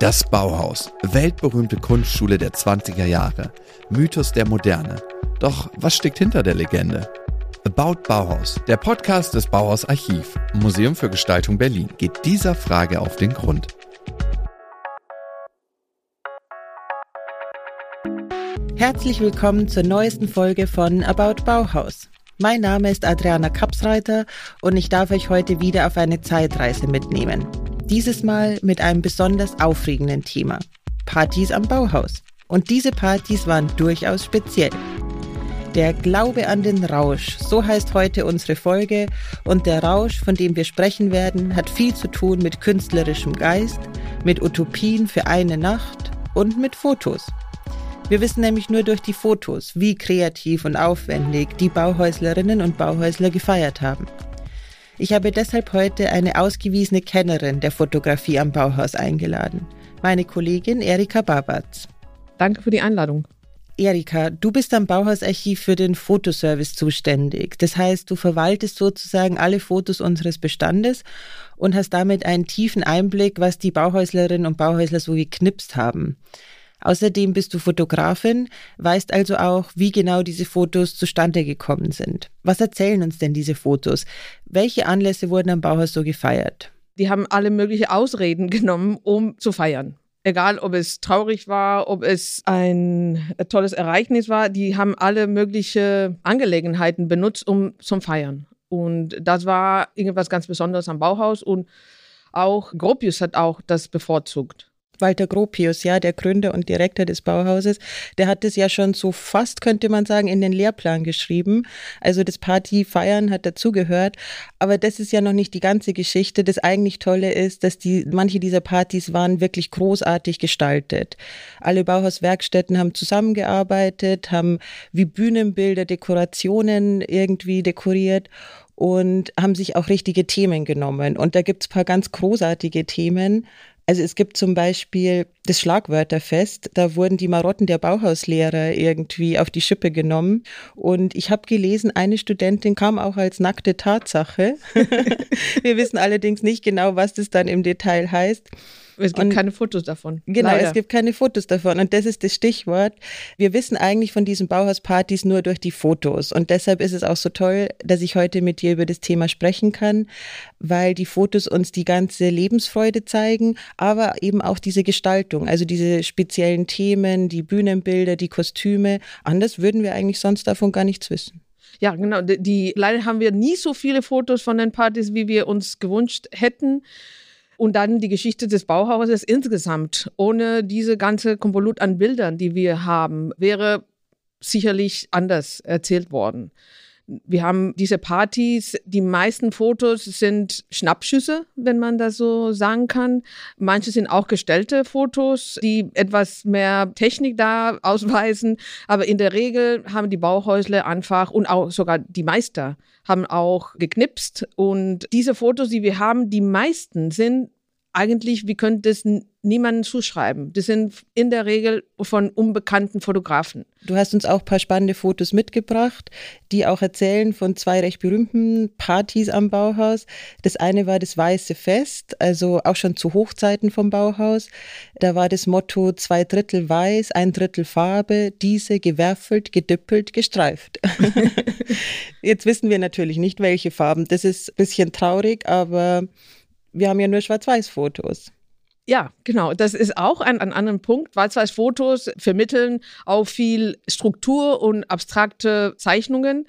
Das Bauhaus, weltberühmte Kunstschule der 20er Jahre, Mythos der Moderne. Doch was steckt hinter der Legende? About Bauhaus, der Podcast des Bauhaus Archiv, Museum für Gestaltung Berlin, geht dieser Frage auf den Grund. Herzlich willkommen zur neuesten Folge von About Bauhaus. Mein Name ist Adriana Kapsreiter und ich darf euch heute wieder auf eine Zeitreise mitnehmen. Dieses Mal mit einem besonders aufregenden Thema. Partys am Bauhaus. Und diese Partys waren durchaus speziell. Der Glaube an den Rausch, so heißt heute unsere Folge. Und der Rausch, von dem wir sprechen werden, hat viel zu tun mit künstlerischem Geist, mit Utopien für eine Nacht und mit Fotos. Wir wissen nämlich nur durch die Fotos, wie kreativ und aufwendig die Bauhäuslerinnen und Bauhäusler gefeiert haben. Ich habe deshalb heute eine ausgewiesene Kennerin der Fotografie am Bauhaus eingeladen, meine Kollegin Erika Babatz. Danke für die Einladung. Erika, du bist am Bauhausarchiv für den Fotoservice zuständig. Das heißt, du verwaltest sozusagen alle Fotos unseres Bestandes und hast damit einen tiefen Einblick, was die Bauhäuslerinnen und Bauhäusler so geknipst haben. Außerdem bist du Fotografin, weißt also auch, wie genau diese Fotos zustande gekommen sind. Was erzählen uns denn diese Fotos? Welche Anlässe wurden am Bauhaus so gefeiert? Die haben alle möglichen Ausreden genommen, um zu feiern. Egal, ob es traurig war, ob es ein tolles Ereignis war, die haben alle möglichen Angelegenheiten benutzt, um zum Feiern. Und das war irgendwas ganz Besonderes am Bauhaus und auch Gropius hat auch das bevorzugt. Walter Gropius, ja, der Gründer und Direktor des Bauhauses, der hat es ja schon so fast, könnte man sagen, in den Lehrplan geschrieben. Also das Partyfeiern hat dazugehört. Aber das ist ja noch nicht die ganze Geschichte. Das eigentlich Tolle ist, dass die, manche dieser Partys waren wirklich großartig gestaltet. Alle Bauhauswerkstätten haben zusammengearbeitet, haben wie Bühnenbilder, Dekorationen irgendwie dekoriert und haben sich auch richtige Themen genommen. Und da gibt es ein paar ganz großartige Themen. Also es gibt zum Beispiel das Schlagwörterfest, da wurden die Marotten der Bauhauslehrer irgendwie auf die Schippe genommen. Und ich habe gelesen, eine Studentin kam auch als nackte Tatsache. Wir wissen allerdings nicht genau, was das dann im Detail heißt. Es gibt und, keine Fotos davon. Genau, Leider. es gibt keine Fotos davon. Und das ist das Stichwort. Wir wissen eigentlich von diesen Bauhauspartys nur durch die Fotos. Und deshalb ist es auch so toll, dass ich heute mit dir über das Thema sprechen kann, weil die Fotos uns die ganze Lebensfreude zeigen, aber eben auch diese Gestaltung, also diese speziellen Themen, die Bühnenbilder, die Kostüme. Anders würden wir eigentlich sonst davon gar nichts wissen. Ja, genau. Die, leider haben wir nie so viele Fotos von den Partys, wie wir uns gewünscht hätten. Und dann die Geschichte des Bauhauses insgesamt. Ohne diese ganze Konvolut an Bildern, die wir haben, wäre sicherlich anders erzählt worden. Wir haben diese Partys, die meisten Fotos sind Schnappschüsse, wenn man das so sagen kann. Manche sind auch gestellte Fotos, die etwas mehr Technik da ausweisen. Aber in der Regel haben die Bauhäusler einfach und auch sogar die Meister haben auch geknipst. Und diese Fotos, die wir haben, die meisten sind eigentlich, wir können das niemandem zuschreiben. Das sind in der Regel von unbekannten Fotografen. Du hast uns auch ein paar spannende Fotos mitgebracht, die auch erzählen von zwei recht berühmten Partys am Bauhaus. Das eine war das Weiße Fest, also auch schon zu Hochzeiten vom Bauhaus. Da war das Motto zwei Drittel Weiß, ein Drittel Farbe, diese gewärfelt, gedüppelt, gestreift. Jetzt wissen wir natürlich nicht, welche Farben. Das ist ein bisschen traurig, aber wir haben ja nur Schwarz-Weiß-Fotos. Ja, genau. Das ist auch ein, ein anderer Punkt. Schwarz-Weiß-Fotos vermitteln auch viel Struktur und abstrakte Zeichnungen,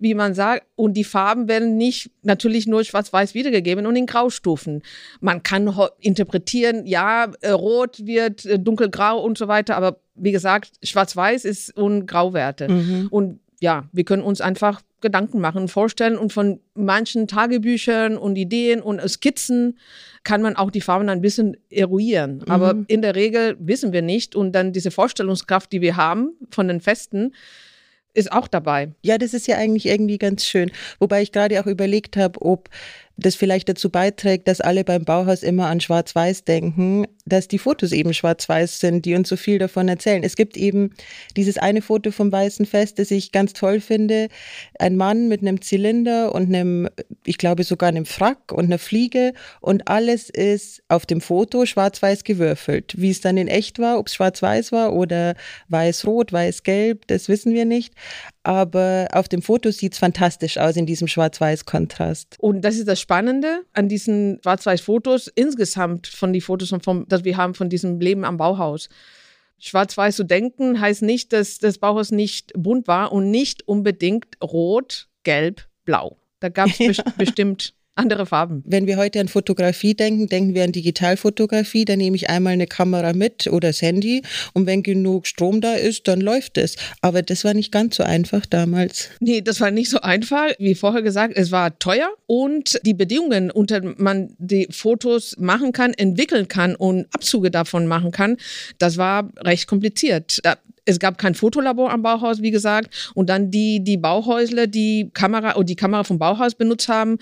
wie man sagt. Und die Farben werden nicht natürlich nur schwarz-weiß wiedergegeben und in Graustufen. Man kann interpretieren, ja, äh, rot wird äh, dunkelgrau und so weiter, aber wie gesagt, schwarz-weiß ist und Grauwerte. Mhm. Und ja, wir können uns einfach Gedanken machen, vorstellen und von manchen Tagebüchern und Ideen und Skizzen kann man auch die Farben ein bisschen eruieren. Mhm. Aber in der Regel wissen wir nicht und dann diese Vorstellungskraft, die wir haben von den Festen, ist auch dabei. Ja, das ist ja eigentlich irgendwie ganz schön. Wobei ich gerade auch überlegt habe, ob das vielleicht dazu beiträgt, dass alle beim Bauhaus immer an Schwarz-Weiß denken, dass die Fotos eben schwarz-weiß sind, die uns so viel davon erzählen. Es gibt eben dieses eine Foto vom Weißen Fest, das ich ganz toll finde. Ein Mann mit einem Zylinder und einem, ich glaube sogar einem Frack und einer Fliege und alles ist auf dem Foto schwarz-weiß gewürfelt. Wie es dann in echt war, ob es schwarz-weiß war oder weiß-rot, weiß-gelb, das wissen wir nicht. Aber auf dem Foto sieht es fantastisch aus in diesem Schwarz-Weiß-Kontrast. Und das ist das Spannende an diesen Schwarz-Weiß-Fotos insgesamt von den Fotos, vom, das wir haben von diesem Leben am Bauhaus. Schwarz-Weiß zu denken heißt nicht, dass das Bauhaus nicht bunt war und nicht unbedingt rot, gelb, blau. Da gab es ja. bestimmt andere Farben. Wenn wir heute an Fotografie denken, denken wir an Digitalfotografie. Da nehme ich einmal eine Kamera mit oder das Handy und wenn genug Strom da ist, dann läuft es. Aber das war nicht ganz so einfach damals. Nee, das war nicht so einfach. Wie vorher gesagt, es war teuer und die Bedingungen, unter man die Fotos machen kann, entwickeln kann und Abzüge davon machen kann, das war recht kompliziert. Da, es gab kein Fotolabor am Bauhaus, wie gesagt. Und dann die, die Bauhäusler, die Kamera oder die Kamera vom Bauhaus benutzt haben,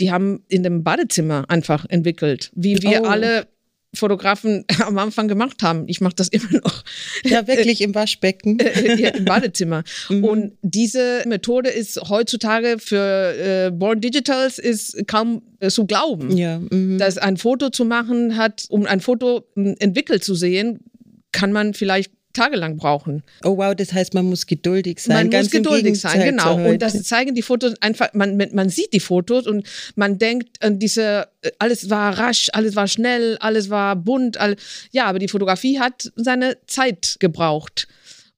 die haben in dem Badezimmer einfach entwickelt, wie wir oh. alle Fotografen am Anfang gemacht haben. Ich mache das immer noch. Ja, wirklich im Waschbecken. Äh, ja, Im Badezimmer. Mhm. Und diese Methode ist heutzutage für äh, Born Digitals ist kaum äh, zu glauben. Ja, mhm. dass ein Foto zu machen hat, um ein Foto entwickelt zu sehen, kann man vielleicht tagelang brauchen. Oh wow, das heißt, man muss geduldig sein. Man Ganz muss geduldig sein, genau. Und das zeigen die Fotos einfach, man, man sieht die Fotos und man denkt an diese, äh, alles war rasch, alles war schnell, alles war bunt. All, ja, aber die Fotografie hat seine Zeit gebraucht.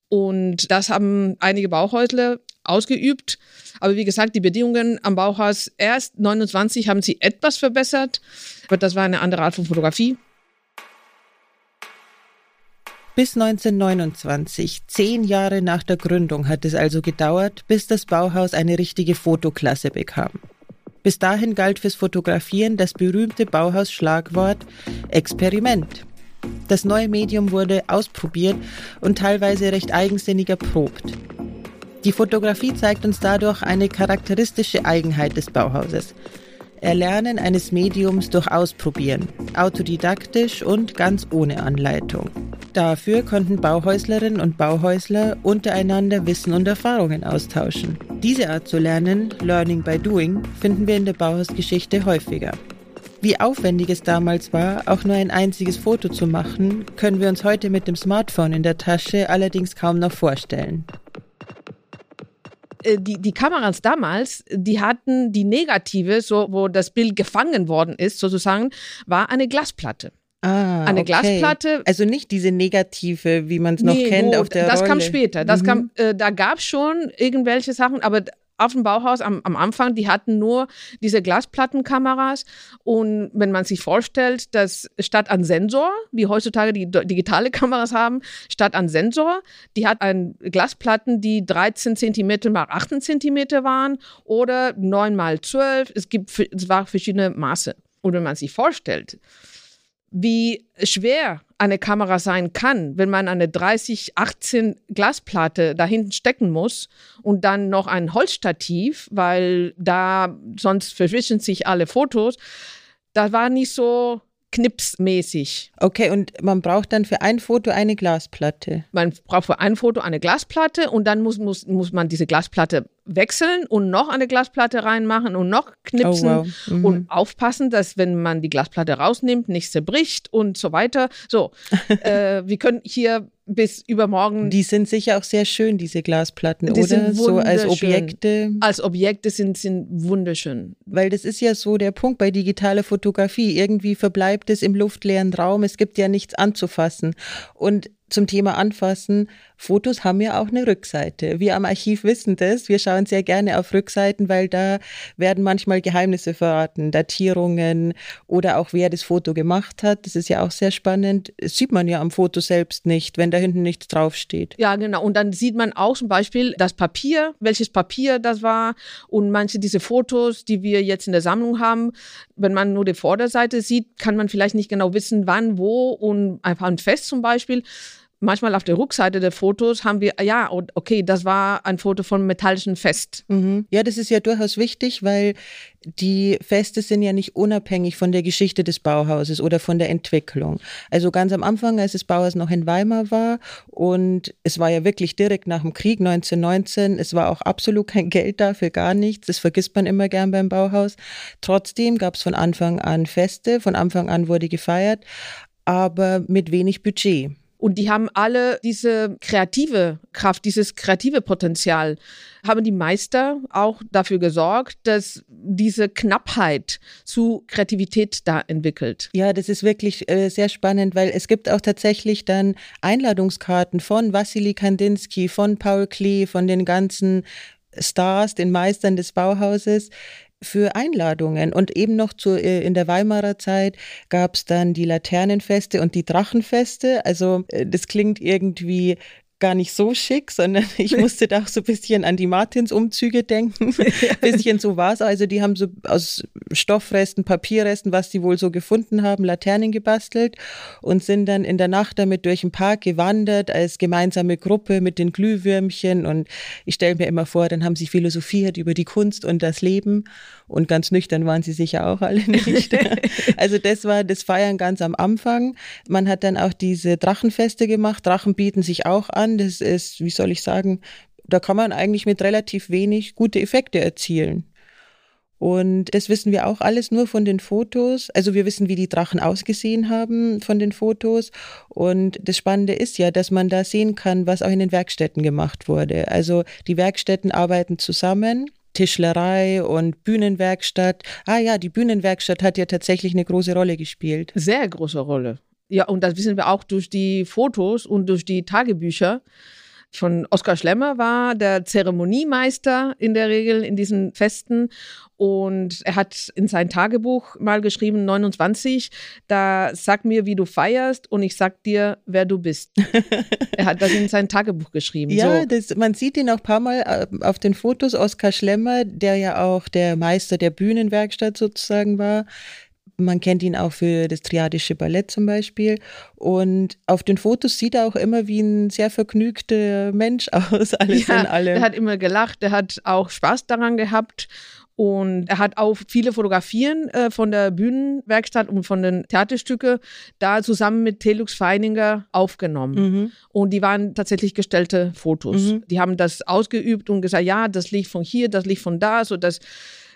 Und das haben einige Bauhäusler ausgeübt. Aber wie gesagt, die Bedingungen am Bauhaus erst 29 haben sie etwas verbessert. Aber das war eine andere Art von Fotografie. Bis 1929, zehn Jahre nach der Gründung, hat es also gedauert, bis das Bauhaus eine richtige Fotoklasse bekam. Bis dahin galt fürs Fotografieren das berühmte Bauhaus-Schlagwort Experiment. Das neue Medium wurde ausprobiert und teilweise recht eigensinnig erprobt. Die Fotografie zeigt uns dadurch eine charakteristische Eigenheit des Bauhauses. Erlernen eines Mediums durch Ausprobieren, autodidaktisch und ganz ohne Anleitung. Dafür konnten Bauhäuslerinnen und Bauhäusler untereinander Wissen und Erfahrungen austauschen. Diese Art zu lernen, Learning by Doing, finden wir in der Bauhausgeschichte häufiger. Wie aufwendig es damals war, auch nur ein einziges Foto zu machen, können wir uns heute mit dem Smartphone in der Tasche allerdings kaum noch vorstellen. Äh, die, die Kameras damals, die hatten die Negative, so wo das Bild gefangen worden ist, sozusagen, war eine Glasplatte. Ah, eine okay. Glasplatte. Also nicht diese negative, wie man es noch nee, kennt auf der Das Rolle. kam später. Das mhm. kam, äh, da gab es schon irgendwelche Sachen, aber auf dem Bauhaus am, am Anfang, die hatten nur diese Glasplattenkameras. Und wenn man sich vorstellt, dass statt an Sensor, wie heutzutage die digitale Kameras haben, statt an Sensor, die hat ein Glasplatten, die 13 Zentimeter mal 18 Zentimeter waren oder 9 mal 12. Es gibt, es war verschiedene Maße. Und wenn man sich vorstellt, wie schwer eine Kamera sein kann, wenn man eine 30-18 Glasplatte da hinten stecken muss und dann noch ein Holzstativ, weil da sonst verwischen sich alle Fotos. Das war nicht so knipsmäßig. Okay, und man braucht dann für ein Foto eine Glasplatte. Man braucht für ein Foto eine Glasplatte und dann muss, muss, muss man diese Glasplatte wechseln und noch eine Glasplatte reinmachen und noch knipsen oh, wow. mhm. und aufpassen, dass wenn man die Glasplatte rausnimmt, nicht zerbricht und so weiter. So, äh, wir können hier bis übermorgen. Die sind sicher auch sehr schön, diese Glasplatten, die oder? So als Objekte. Als Objekte sind, sind wunderschön. Weil das ist ja so der Punkt bei digitaler Fotografie. Irgendwie verbleibt es im luftleeren Raum. Es gibt ja nichts anzufassen. Und zum Thema Anfassen, Fotos haben ja auch eine Rückseite. Wir am Archiv wissen das. Wir schauen sehr gerne auf Rückseiten, weil da werden manchmal Geheimnisse verraten, Datierungen oder auch wer das Foto gemacht hat. Das ist ja auch sehr spannend. Das sieht man ja am Foto selbst nicht, wenn da hinten nichts draufsteht. Ja, genau. Und dann sieht man auch zum Beispiel das Papier, welches Papier das war und manche diese Fotos, die wir jetzt in der Sammlung haben. Wenn man nur die Vorderseite sieht, kann man vielleicht nicht genau wissen, wann, wo und einfach ein Fest zum Beispiel manchmal auf der Rückseite der Fotos haben wir, ja, okay, das war ein Foto von metallischen Fest. Mhm. Ja, das ist ja durchaus wichtig, weil die Feste sind ja nicht unabhängig von der Geschichte des Bauhauses oder von der Entwicklung. Also ganz am Anfang, als das Bauhaus noch in Weimar war und es war ja wirklich direkt nach dem Krieg 1919, es war auch absolut kein Geld da für gar nichts, das vergisst man immer gern beim Bauhaus. Trotzdem gab es von Anfang an Feste, von Anfang an wurde gefeiert, aber mit wenig Budget. Und die haben alle diese kreative Kraft, dieses kreative Potenzial, haben die Meister auch dafür gesorgt, dass diese Knappheit zu Kreativität da entwickelt. Ja, das ist wirklich äh, sehr spannend, weil es gibt auch tatsächlich dann Einladungskarten von Wassily Kandinsky, von Paul Klee, von den ganzen Stars, den Meistern des Bauhauses, für Einladungen. Und eben noch zu, äh, in der Weimarer Zeit gab es dann die Laternenfeste und die Drachenfeste. Also äh, das klingt irgendwie gar nicht so schick, sondern ich musste da auch so ein bisschen an die Martins-Umzüge denken. Ein bisschen so war es. Also die haben so aus Stoffresten, Papierresten, was die wohl so gefunden haben, Laternen gebastelt und sind dann in der Nacht damit durch den Park gewandert als gemeinsame Gruppe mit den Glühwürmchen. Und ich stelle mir immer vor, dann haben sie philosophiert über die Kunst und das Leben. Und ganz nüchtern waren sie sicher auch alle nicht. also das war das Feiern ganz am Anfang. Man hat dann auch diese Drachenfeste gemacht. Drachen bieten sich auch an. Das ist, wie soll ich sagen, da kann man eigentlich mit relativ wenig gute Effekte erzielen. Und das wissen wir auch alles nur von den Fotos. Also wir wissen, wie die Drachen ausgesehen haben von den Fotos. Und das Spannende ist ja, dass man da sehen kann, was auch in den Werkstätten gemacht wurde. Also die Werkstätten arbeiten zusammen. Tischlerei und Bühnenwerkstatt. Ah ja, die Bühnenwerkstatt hat ja tatsächlich eine große Rolle gespielt. Sehr große Rolle. Ja, und das wissen wir auch durch die Fotos und durch die Tagebücher. Von Oskar Schlemmer war der Zeremoniemeister in der Regel in diesen Festen. Und er hat in sein Tagebuch mal geschrieben, 29, da sag mir, wie du feierst und ich sag dir, wer du bist. er hat das in sein Tagebuch geschrieben. Ja, so. das, man sieht ihn auch ein paar Mal äh, auf den Fotos. Oskar Schlemmer, der ja auch der Meister der Bühnenwerkstatt sozusagen war, man kennt ihn auch für das Triadische Ballett zum Beispiel. Und auf den Fotos sieht er auch immer wie ein sehr vergnügter Mensch aus, alles ja, in allem. Er hat immer gelacht, er hat auch Spaß daran gehabt. Und er hat auch viele Fotografien äh, von der Bühnenwerkstatt und von den Theaterstücke da zusammen mit Telux Feininger aufgenommen. Mhm. Und die waren tatsächlich gestellte Fotos. Mhm. Die haben das ausgeübt und gesagt, ja, das liegt von hier, das liegt von da, so dass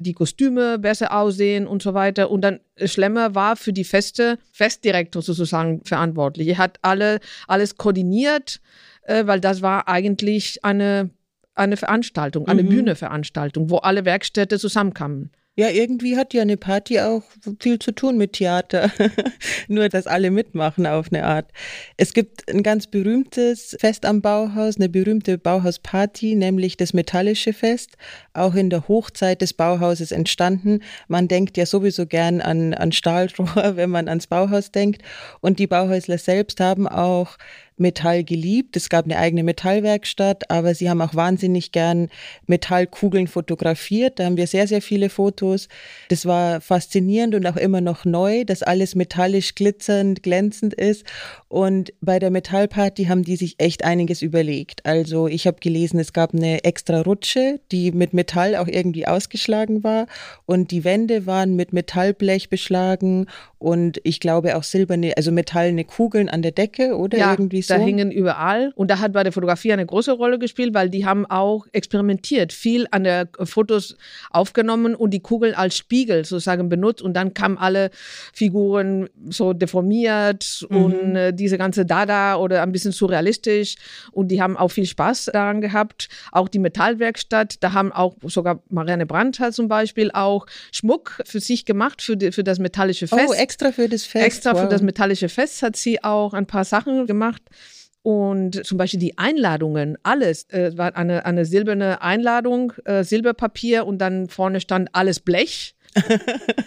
die Kostüme besser aussehen und so weiter. Und dann Schlemmer war für die Feste Festdirektor sozusagen verantwortlich. Er hat alle, alles koordiniert, äh, weil das war eigentlich eine, eine Veranstaltung, eine mhm. Bühneveranstaltung, wo alle Werkstätte zusammenkamen. Ja, irgendwie hat ja eine Party auch viel zu tun mit Theater. Nur, dass alle mitmachen auf eine Art. Es gibt ein ganz berühmtes Fest am Bauhaus, eine berühmte Bauhausparty, nämlich das Metallische Fest, auch in der Hochzeit des Bauhauses entstanden. Man denkt ja sowieso gern an, an Stahlrohr, wenn man ans Bauhaus denkt. Und die Bauhäusler selbst haben auch Metall geliebt. Es gab eine eigene Metallwerkstatt, aber sie haben auch wahnsinnig gern Metallkugeln fotografiert. Da haben wir sehr, sehr viele Fotos. Das war faszinierend und auch immer noch neu, dass alles metallisch glitzernd, glänzend ist. Und bei der Metallparty haben die sich echt einiges überlegt. Also ich habe gelesen, es gab eine extra Rutsche, die mit Metall auch irgendwie ausgeschlagen war. Und die Wände waren mit Metallblech beschlagen und ich glaube auch silberne, also metallene Kugeln an der Decke oder ja, irgendwie so. Da hingen überall und da hat bei der Fotografie eine große Rolle gespielt, weil die haben auch experimentiert, viel an der Fotos aufgenommen und die Kugeln als Spiegel sozusagen benutzt und dann kamen alle Figuren so deformiert mhm. und äh, diese ganze Dada oder ein bisschen surrealistisch und die haben auch viel Spaß daran gehabt. Auch die Metallwerkstatt, da haben auch sogar Marianne Brandt hat zum Beispiel auch Schmuck für sich gemacht für, die, für das metallische oh, Fest. Oh, extra für das Fest. Extra wow. für das metallische Fest hat sie auch ein paar Sachen gemacht. Und zum Beispiel die Einladungen, alles äh, war eine, eine silberne Einladung, äh, Silberpapier und dann vorne stand alles Blech.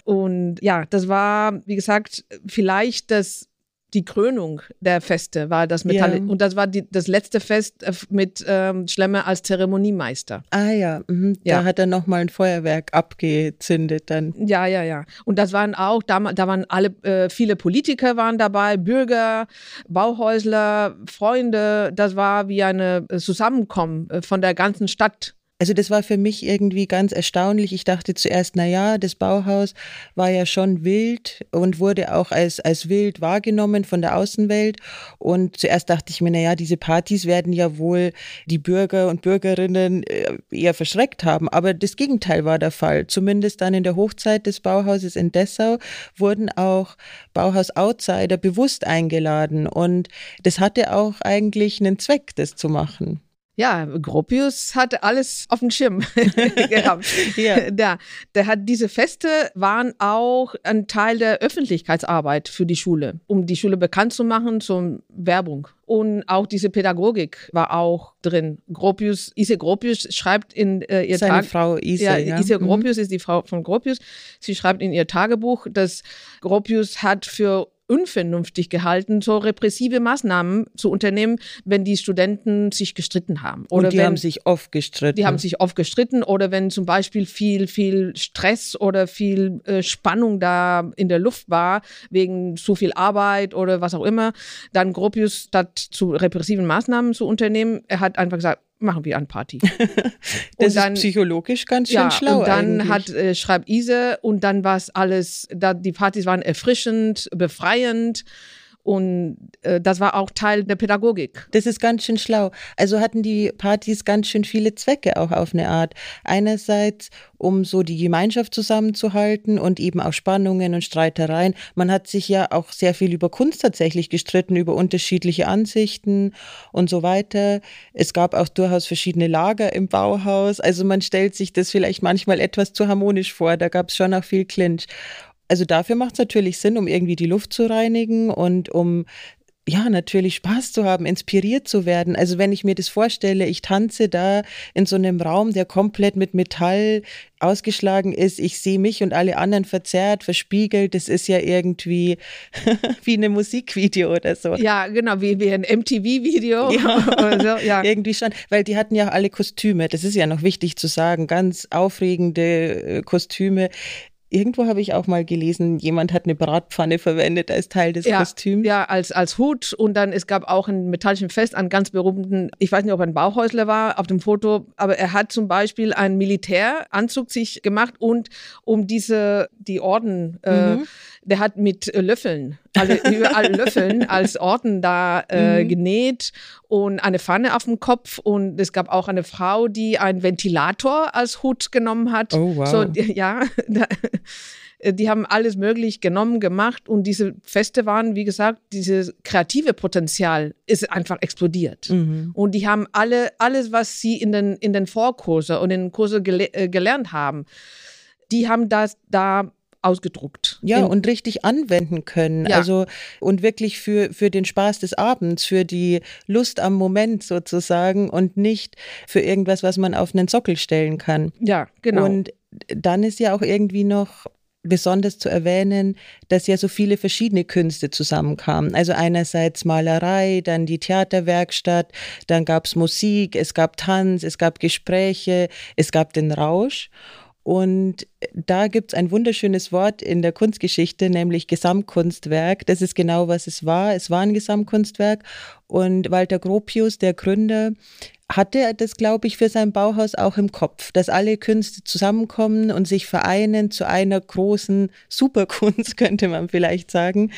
und ja, das war, wie gesagt, vielleicht das die Krönung der Feste war das Metall. Ja. Und das war die, das letzte Fest äh, mit ähm, Schlemmer als Zeremoniemeister. Ah ja, mhm. Ja. da hat er nochmal ein Feuerwerk abgezündet dann. Ja, ja, ja. Und das waren auch, da, da waren alle, äh, viele Politiker waren dabei, Bürger, Bauhäusler, Freunde. Das war wie eine äh, Zusammenkommen äh, von der ganzen Stadt. Also das war für mich irgendwie ganz erstaunlich. Ich dachte zuerst, na ja, das Bauhaus war ja schon wild und wurde auch als, als wild wahrgenommen von der Außenwelt. Und zuerst dachte ich mir, na ja, diese Partys werden ja wohl die Bürger und Bürgerinnen äh, eher verschreckt haben. Aber das Gegenteil war der Fall. Zumindest dann in der Hochzeit des Bauhauses in Dessau wurden auch Bauhaus-Outsider bewusst eingeladen. Und das hatte auch eigentlich einen Zweck, das zu machen. Ja, Gropius hatte alles auf dem Schirm gehabt. Ja. Der, der hat diese Feste waren auch ein Teil der Öffentlichkeitsarbeit für die Schule, um die Schule bekannt zu machen zur Werbung. Und auch diese Pädagogik war auch drin. Gropius, Ise Gropius schreibt in äh, ihr Seine Tag, Frau Ise, ja, ja. Ise Mhm. Gropius ist die Frau von Gropius. Sie schreibt in ihr Tagebuch, dass Gropius hat für unvernünftig gehalten, so repressive Maßnahmen zu unternehmen, wenn die Studenten sich gestritten haben. Oder und die wenn, haben sich oft gestritten. die haben sich oft gestritten oder wenn zum Beispiel viel, viel Stress oder viel äh, Spannung da in der Luft war, wegen zu viel Arbeit oder was auch immer, dann Gropius statt zu repressiven Maßnahmen zu unternehmen, er hat einfach gesagt, machen wir eine Party. das und dann- ist psychologisch ganz schön ja, schlau. und dann eigentlich. hat, äh, schreibt Ise, und dann war es alles, da, die Partys waren erfrischend, befreiend und äh, das war auch Teil der Pädagogik. Das ist ganz schön schlau. Also hatten die Partys ganz schön viele Zwecke auch auf eine Art. Einerseits, um so die Gemeinschaft zusammenzuhalten und eben auch Spannungen und Streitereien. Man hat sich ja auch sehr viel über Kunst tatsächlich gestritten, über unterschiedliche Ansichten und so weiter. Es gab auch durchaus verschiedene Lager im Bauhaus. Also man stellt sich das vielleicht manchmal etwas zu harmonisch vor. Da gab es schon auch viel Clinch. Also dafür macht es natürlich Sinn, um irgendwie die Luft zu reinigen und um ja, natürlich Spaß zu haben, inspiriert zu werden. Also wenn ich mir das vorstelle, ich tanze da in so einem Raum, der komplett mit Metall ausgeschlagen ist, ich sehe mich und alle anderen verzerrt, verspiegelt, das ist ja irgendwie wie ein Musikvideo oder so. Ja, genau, wie, wie ein MTV-Video. Ja. oder so, ja. Irgendwie schon, weil die hatten ja alle Kostüme, das ist ja noch wichtig zu sagen, ganz aufregende äh, Kostüme. Irgendwo habe ich auch mal gelesen, jemand hat eine Bratpfanne verwendet als Teil des Ja, Kostüms. ja, als, als Hut und dann es gab auch ein metallischen Fest, einen ganz berühmten, ich weiß nicht, ob er ein Bauhäusler war auf dem Foto, aber er hat zum Beispiel einen Militäranzug sich gemacht und um diese, die Orden, äh, Mhm. Der hat mit äh, Löffeln, alle, überall Löffeln als Orden da äh, Mhm. genäht und eine Pfanne auf dem Kopf und es gab auch eine Frau, die einen Ventilator als Hut genommen hat. Oh, wow. So, die- ja, da, die haben alles möglich genommen, gemacht und diese Feste waren, wie gesagt, dieses kreative Potenzial ist einfach explodiert. Mhm. Und die haben alle, alles, was sie in den, in den Vorkurse und in den Kurse gele äh, gelernt haben, die haben das da ausgedruckt. Ja, In- und richtig anwenden können. Ja. Also, und wirklich für, für den Spaß des Abends, für die Lust am Moment sozusagen und nicht für irgendwas, was man auf einen Sockel stellen kann. ja, genau. Und dann ist ja auch irgendwie noch besonders zu erwähnen, dass ja so viele verschiedene Künste zusammenkamen. Also einerseits Malerei, dann die Theaterwerkstatt, dann gab es Musik, es gab Tanz, es gab Gespräche, es gab den Rausch. Und da gibt es ein wunderschönes Wort in der Kunstgeschichte, nämlich Gesamtkunstwerk. Das ist genau, was es war. Es war ein Gesamtkunstwerk. Und Walter Gropius, der Gründer, hatte das, glaube ich, für sein Bauhaus auch im Kopf, dass alle Künste zusammenkommen und sich vereinen zu einer großen Superkunst, könnte man vielleicht sagen.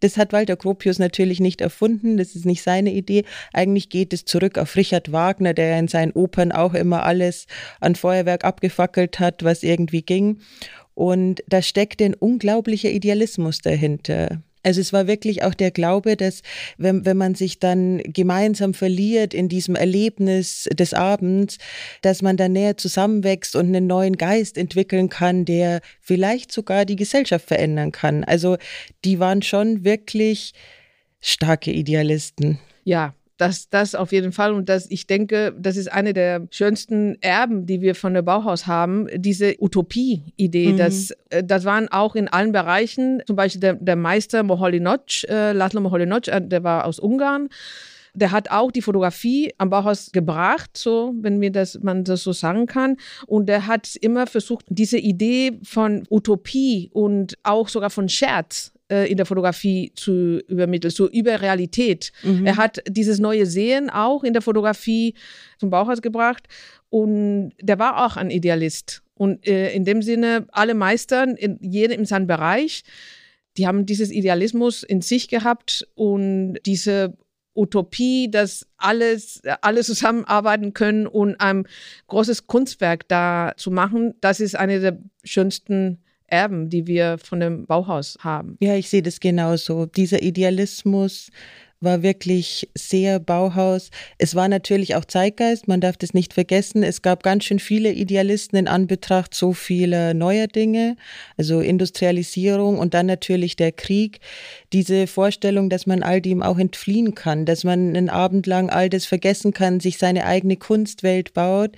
Das hat Walter Gropius natürlich nicht erfunden, das ist nicht seine Idee. Eigentlich geht es zurück auf Richard Wagner, der in seinen Opern auch immer alles an Feuerwerk abgefackelt hat, was irgendwie ging. Und da steckt ein unglaublicher Idealismus dahinter. Also es war wirklich auch der Glaube, dass wenn, wenn man sich dann gemeinsam verliert in diesem Erlebnis des Abends, dass man dann näher zusammenwächst und einen neuen Geist entwickeln kann, der vielleicht sogar die Gesellschaft verändern kann. Also die waren schon wirklich starke Idealisten. Ja, Das, das auf jeden Fall. Und das, ich denke, das ist eine der schönsten Erben, die wir von der Bauhaus haben. Diese Utopie-Idee. Mhm. Das, äh, das waren auch in allen Bereichen, zum Beispiel der, der Meister Moholy-Nagy, äh, Laszlo Moholy-Nagy, äh, der war aus Ungarn. Der hat auch die Fotografie am Bauhaus gebracht, so, wenn mir das, man das so sagen kann. Und der hat immer versucht, diese Idee von Utopie und auch sogar von Scherz äh, in der Fotografie zu übermitteln, so über Realität. Mhm. Er hat dieses neue Sehen auch in der Fotografie zum Bauhaus gebracht und der war auch ein Idealist. Und äh, in dem Sinne, alle Meistern, in, jeder in seinem Bereich, die haben dieses Idealismus in sich gehabt und diese Utopie, dass alles, alle zusammenarbeiten können und ein großes Kunstwerk da zu machen, das ist eine der schönsten Erben, die wir von dem Bauhaus haben. Ja, ich sehe das genauso. Dieser Idealismus, war wirklich sehr Bauhaus. Es war natürlich auch Zeitgeist, man darf das nicht vergessen. Es gab ganz schön viele Idealisten in Anbetracht so vieler neuer Dinge, also Industrialisierung und dann natürlich der Krieg. Diese Vorstellung, dass man all dem auch entfliehen kann, dass man einen Abend lang all das vergessen kann, sich seine eigene Kunstwelt baut,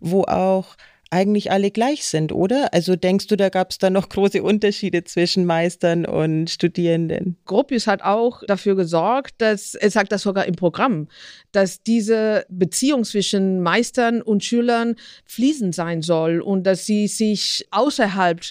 wo auch eigentlich alle gleich sind, oder? Also denkst du, da gab es da noch große Unterschiede zwischen Meistern und Studierenden? Gropius hat auch dafür gesorgt, dass, er sagt das sogar im Programm, dass diese Beziehung zwischen Meistern und Schülern fließend sein soll und dass sie sich außerhalb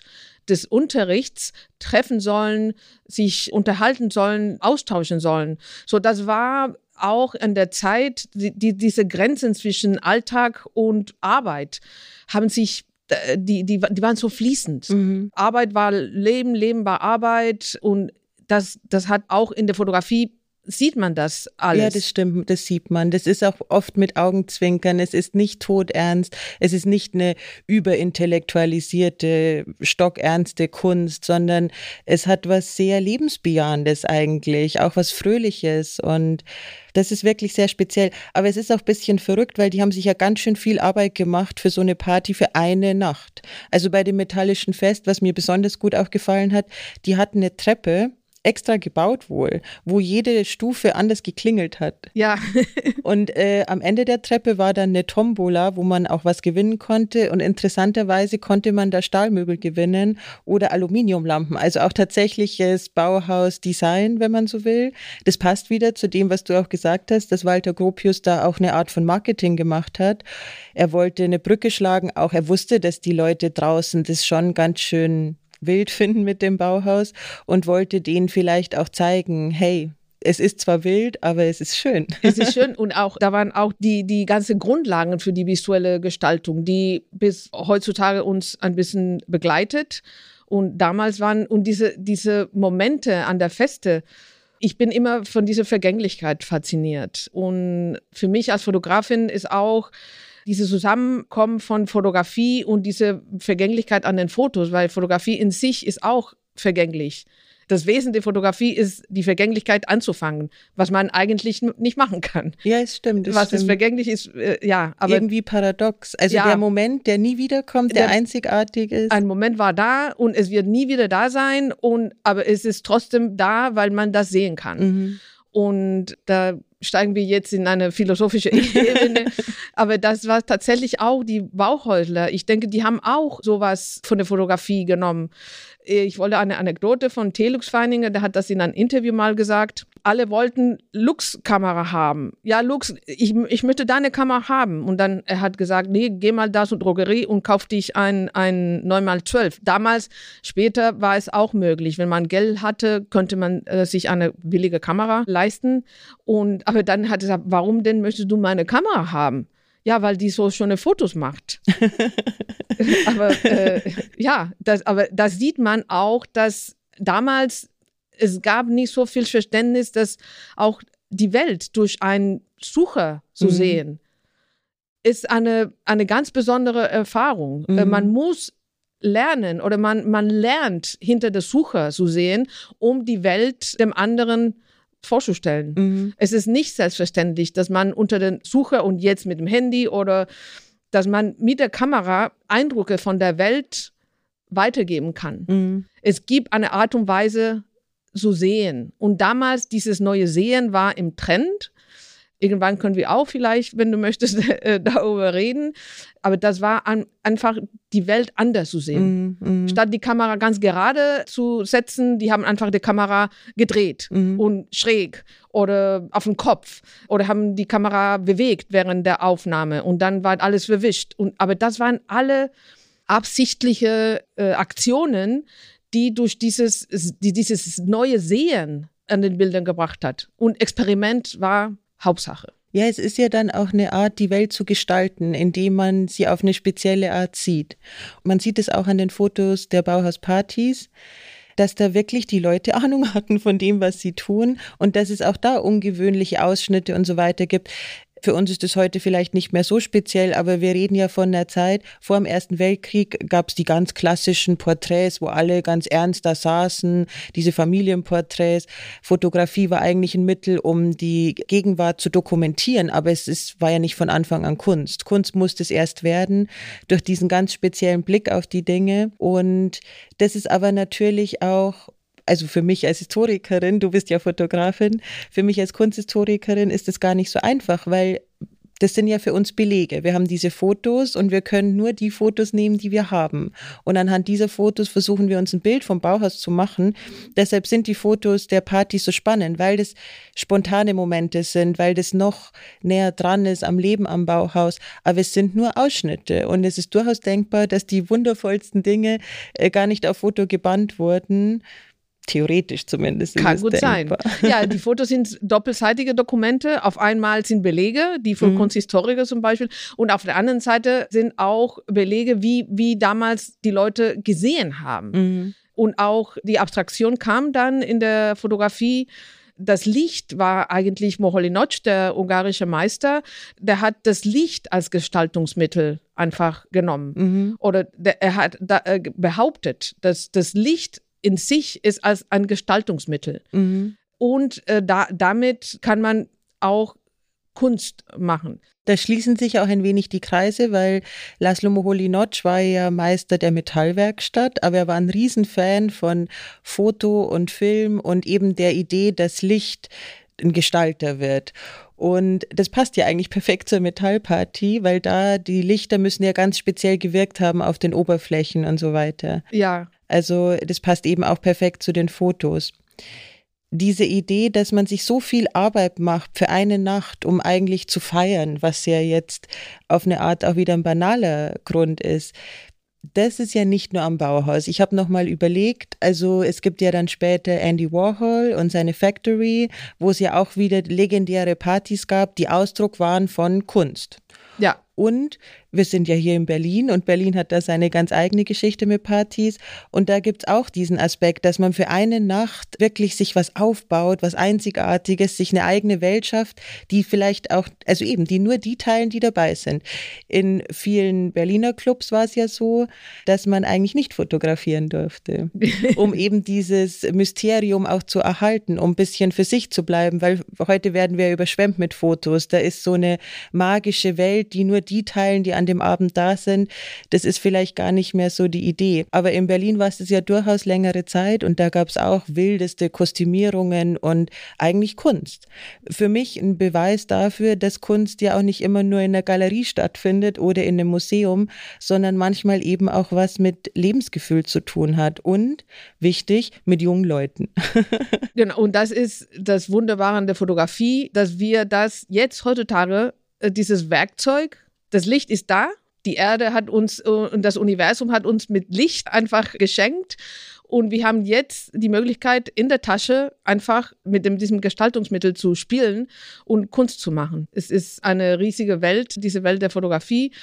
des Unterrichts treffen sollen, sich unterhalten sollen, austauschen sollen. So, das war auch in der Zeit, die, die, diese Grenzen zwischen Alltag und Arbeit haben sich äh, die, die, die waren so fließend. Mhm. Arbeit war Leben, Leben war Arbeit und das, das hat auch in der Fotografie sieht man das alles. Ja, das stimmt, das sieht man. Das ist auch oft mit Augenzwinkern. Es ist nicht todernst. Es ist nicht eine überintellektualisierte, stockernste Kunst, sondern es hat was sehr lebensbejahendes eigentlich, auch was Fröhliches und das ist wirklich sehr speziell. Aber es ist auch ein bisschen verrückt, weil die haben sich ja ganz schön viel Arbeit gemacht für so eine Party für eine Nacht. Also bei dem Metallischen Fest, was mir besonders gut auch gefallen hat, die hatten eine Treppe, extra gebaut wohl, wo jede Stufe anders geklingelt hat. Ja. und äh, am Ende der Treppe war dann eine Tombola, wo man auch was gewinnen konnte. Und interessanterweise konnte man da Stahlmöbel gewinnen oder Aluminiumlampen. Also auch tatsächliches Bauhaus-Design, wenn man so will. Das passt wieder zu dem, was du auch gesagt hast, dass Walter Gropius da auch eine Art von Marketing gemacht hat. Er wollte eine Brücke schlagen, auch er wusste, dass die Leute draußen das schon ganz schön wild finden mit dem Bauhaus und wollte denen vielleicht auch zeigen, hey, es ist zwar wild, aber es ist schön. Es ist schön und auch da waren auch die die ganze Grundlagen für die visuelle Gestaltung, die bis heutzutage uns ein bisschen begleitet und damals waren und diese diese Momente an der Feste ich bin immer von dieser Vergänglichkeit fasziniert und für mich als Fotografin ist auch dieses Zusammenkommen von Fotografie und diese Vergänglichkeit an den Fotos, weil Fotografie in sich ist auch vergänglich. Das Wesen der Fotografie ist, die Vergänglichkeit anzufangen, was man eigentlich nicht machen kann. Ja, es stimmt. Was stimmt. ist vergänglich ist, äh, ja. Aber Irgendwie paradox. Also ja, der Moment, der nie wiederkommt, der, der, einzigartig ist. Ein Moment war da und es wird nie wieder da sein, und, aber es ist trotzdem da, weil man das sehen kann. Mhm. Und da steigen wir jetzt in eine philosophische Ebene. Aber das war tatsächlich auch die Bauchhäusler. Ich denke, die haben auch sowas von der Fotografie genommen. Ich wollte eine Anekdote von Telux Feininger, der hat das in einem Interview mal gesagt. Alle wollten Lux-Kamera haben. Ja, Lux, ich, ich möchte deine Kamera haben. Und dann er hat gesagt, nee, geh mal da zur Drogerie und kauf dich ein, ein 9x12. Damals, später war es auch möglich. Wenn man Geld hatte, könnte man äh, sich eine billige Kamera leisten. Und, aber dann hat er gesagt, warum denn möchtest du meine Kamera haben? Ja, weil die so schöne Fotos macht. aber äh, ja, das, aber da sieht man auch, dass damals es gab nicht so viel Verständnis, dass auch die Welt durch einen Sucher zu mhm. sehen, ist eine, eine ganz besondere Erfahrung. Äh, mhm. Man muss lernen oder man, man lernt hinter der Sucher zu sehen, um die Welt dem anderen zu vorzustellen. Mhm. Es ist nicht selbstverständlich, dass man unter den Sucher und jetzt mit dem Handy oder dass man mit der Kamera Eindrücke von der Welt weitergeben kann. Mhm. Es gibt eine Art und Weise zu sehen. Und damals dieses neue Sehen war im Trend. Irgendwann können wir auch vielleicht, wenn du möchtest, äh, darüber reden. Aber das war an, einfach die Welt anders zu sehen. Mm, mm. Statt die Kamera ganz gerade zu setzen, die haben einfach die Kamera gedreht mm. und schräg oder auf den Kopf oder haben die Kamera bewegt während der Aufnahme und dann war alles verwischt. Und, aber das waren alle absichtliche äh, Aktionen, die durch dieses, die, dieses neue Sehen an den Bildern gebracht hat. Und Experiment war Hauptsache. Ja, es ist ja dann auch eine Art, die Welt zu gestalten, indem man sie auf eine spezielle Art sieht. Man sieht es auch an den Fotos der Bauhauspartys dass da wirklich die Leute Ahnung hatten von dem, was sie tun und dass es auch da ungewöhnliche Ausschnitte und so weiter gibt. Für uns ist es heute vielleicht nicht mehr so speziell, aber wir reden ja von der Zeit. Vor dem Ersten Weltkrieg gab es die ganz klassischen Porträts, wo alle ganz ernst da saßen, diese Familienporträts. Fotografie war eigentlich ein Mittel, um die Gegenwart zu dokumentieren, aber es ist, war ja nicht von Anfang an Kunst. Kunst musste es erst werden durch diesen ganz speziellen Blick auf die Dinge. Und das ist aber natürlich auch also für mich als Historikerin, du bist ja Fotografin, für mich als Kunsthistorikerin ist es gar nicht so einfach, weil das sind ja für uns Belege. Wir haben diese Fotos und wir können nur die Fotos nehmen, die wir haben. Und anhand dieser Fotos versuchen wir uns ein Bild vom Bauhaus zu machen. Deshalb sind die Fotos der Party so spannend, weil das spontane Momente sind, weil das noch näher dran ist am Leben am Bauhaus. Aber es sind nur Ausschnitte. Und es ist durchaus denkbar, dass die wundervollsten Dinge äh, gar nicht auf Foto gebannt wurden Theoretisch zumindest. Kann gut denkbar. sein. Ja, die Fotos sind doppelseitige Dokumente. Auf einmal sind Belege, die von mhm. Kunsthistoriker zum Beispiel. Und auf der anderen Seite sind auch Belege, wie, wie damals die Leute gesehen haben. Mhm. Und auch die Abstraktion kam dann in der Fotografie das Licht war eigentlich Moholy-Nagy, der ungarische Meister, der hat das Licht als Gestaltungsmittel einfach genommen. Mhm. Oder der, er hat da, äh, behauptet, dass das Licht in sich ist als ein Gestaltungsmittel. Mhm. Und äh, da, damit kann man auch Kunst machen. Da schließen sich auch ein wenig die Kreise, weil Laszlo Moholy-Nagy war ja Meister der Metallwerkstatt, aber er war ein Riesenfan von Foto und Film und eben der Idee, dass Licht ein Gestalter wird. Und das passt ja eigentlich perfekt zur Metallparty, weil da die Lichter müssen ja ganz speziell gewirkt haben auf den Oberflächen und so weiter. Ja. Also das passt eben auch perfekt zu den Fotos. Diese Idee, dass man sich so viel Arbeit macht für eine Nacht, um eigentlich zu feiern, was ja jetzt auf eine Art auch wieder ein banaler Grund ist, das ist ja nicht nur am Bauhaus. Ich habe noch mal überlegt, also es gibt ja dann später Andy Warhol und seine Factory, wo es ja auch wieder legendäre Partys gab, die Ausdruck waren von Kunst. Ja. Und wir sind ja hier in Berlin und Berlin hat da seine ganz eigene Geschichte mit Partys. Und da gibt es auch diesen Aspekt, dass man für eine Nacht wirklich sich was aufbaut, was Einzigartiges, sich eine eigene Welt schafft, die vielleicht auch, also eben, die nur die teilen, die dabei sind. In vielen Berliner Clubs war es ja so, dass man eigentlich nicht fotografieren durfte, um eben dieses Mysterium auch zu erhalten, um ein bisschen für sich zu bleiben, weil heute werden wir überschwemmt mit Fotos. Da ist so eine magische Welt, die nur die teilen, die an dem Abend da sind, das ist vielleicht gar nicht mehr so die Idee. Aber in Berlin war es ja durchaus längere Zeit und da gab es auch wildeste Kostümierungen und eigentlich Kunst. Für mich ein Beweis dafür, dass Kunst ja auch nicht immer nur in der Galerie stattfindet oder in einem Museum, sondern manchmal eben auch was mit Lebensgefühl zu tun hat und wichtig mit jungen Leuten. genau, und das ist das Wunderbare an der Fotografie, dass wir das jetzt heutzutage, äh, dieses Werkzeug das Licht ist da. Die Erde hat uns äh, und das Universum hat uns mit Licht einfach geschenkt. Und wir haben jetzt die Möglichkeit, in der Tasche einfach mit dem, diesem Gestaltungsmittel zu spielen und Kunst zu machen. Es ist eine riesige Welt, diese Welt der Fotografie,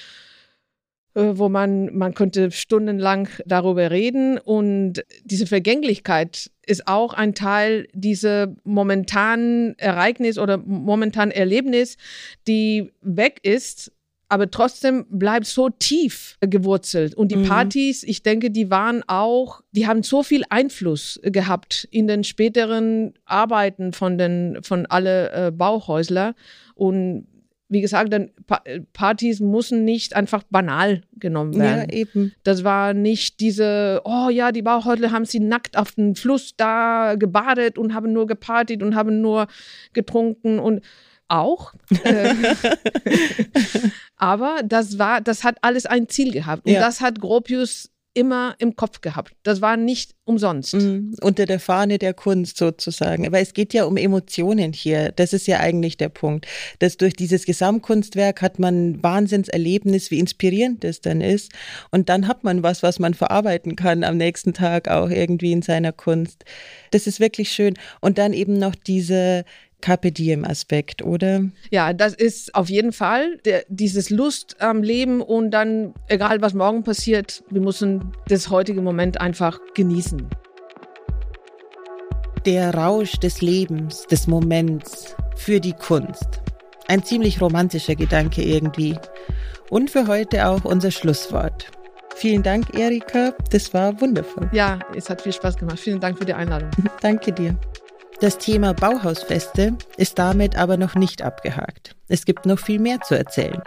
äh, wo man, man könnte stundenlang darüber reden. Und diese Vergänglichkeit ist auch ein Teil dieser momentanen Ereignis oder momentanen Erlebnis, die weg ist aber trotzdem bleibt so tief gewurzelt. Und die mhm. Partys, ich denke, die waren auch, die haben so viel Einfluss gehabt in den späteren Arbeiten von den, von alle äh, Bauhäusler. Und wie gesagt, dann pa Partys müssen nicht einfach banal genommen werden. Ja, eben. Das war nicht diese, oh ja, die Bauhäusler haben sie nackt auf dem Fluss da gebadet und haben nur gepartyt und haben nur getrunken und auch. Äh, aber das war, das hat alles ein Ziel gehabt. Und Ja. das hat Gropius immer im Kopf gehabt. Das war nicht umsonst. Mhm. Unter der Fahne der Kunst sozusagen. Aber es geht ja um Emotionen hier. Das ist ja eigentlich der Punkt. Dass durch dieses Gesamtkunstwerk hat man ein Wahnsinnserlebnis, wie inspirierend das dann ist. Und dann hat man was, was man verarbeiten kann am nächsten Tag auch irgendwie in seiner Kunst. Das ist wirklich schön. Und dann eben noch diese Carpe Diem Aspekt, oder? Ja, das ist auf jeden Fall der, dieses Lust am Leben und dann, egal was morgen passiert, wir müssen das heutige Moment einfach genießen. Der Rausch des Lebens, des Moments für die Kunst. Ein ziemlich romantischer Gedanke irgendwie. Und für heute auch unser Schlusswort. Vielen Dank, Erika. Das war wundervoll. Ja, es hat viel Spaß gemacht. Vielen Dank für die Einladung. Danke dir. Das Thema Bauhausfeste ist damit aber noch nicht abgehakt. Es gibt noch viel mehr zu erzählen.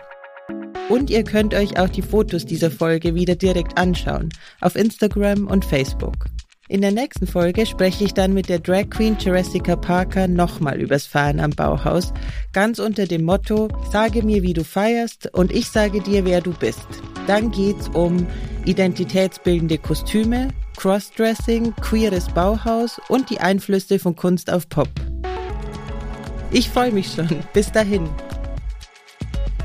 Und ihr könnt euch auch die Fotos dieser Folge wieder direkt anschauen, auf Instagram und Facebook. In der nächsten Folge spreche ich dann mit der Drag Queen Jessica Parker nochmal übers Feiern am Bauhaus, ganz unter dem Motto, sage mir, wie du feierst und ich sage dir, wer du bist. Dann geht's um identitätsbildende Kostüme, Crossdressing, queeres Bauhaus und die Einflüsse von Kunst auf Pop. Ich freue mich schon. Bis dahin.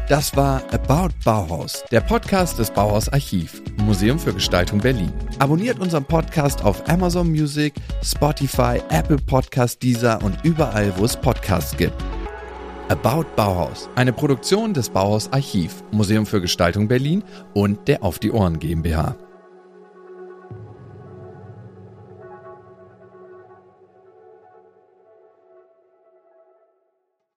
Das war About Bauhaus, der Podcast des Bauhaus Archiv, Museum für Gestaltung Berlin. Abonniert unseren Podcast auf Amazon Music, Spotify, Apple Podcast, Deezer und überall, wo es Podcasts gibt. About Bauhaus, eine Produktion des Bauhaus Archiv, Museum für Gestaltung Berlin und der Auf die Ohren GmbH.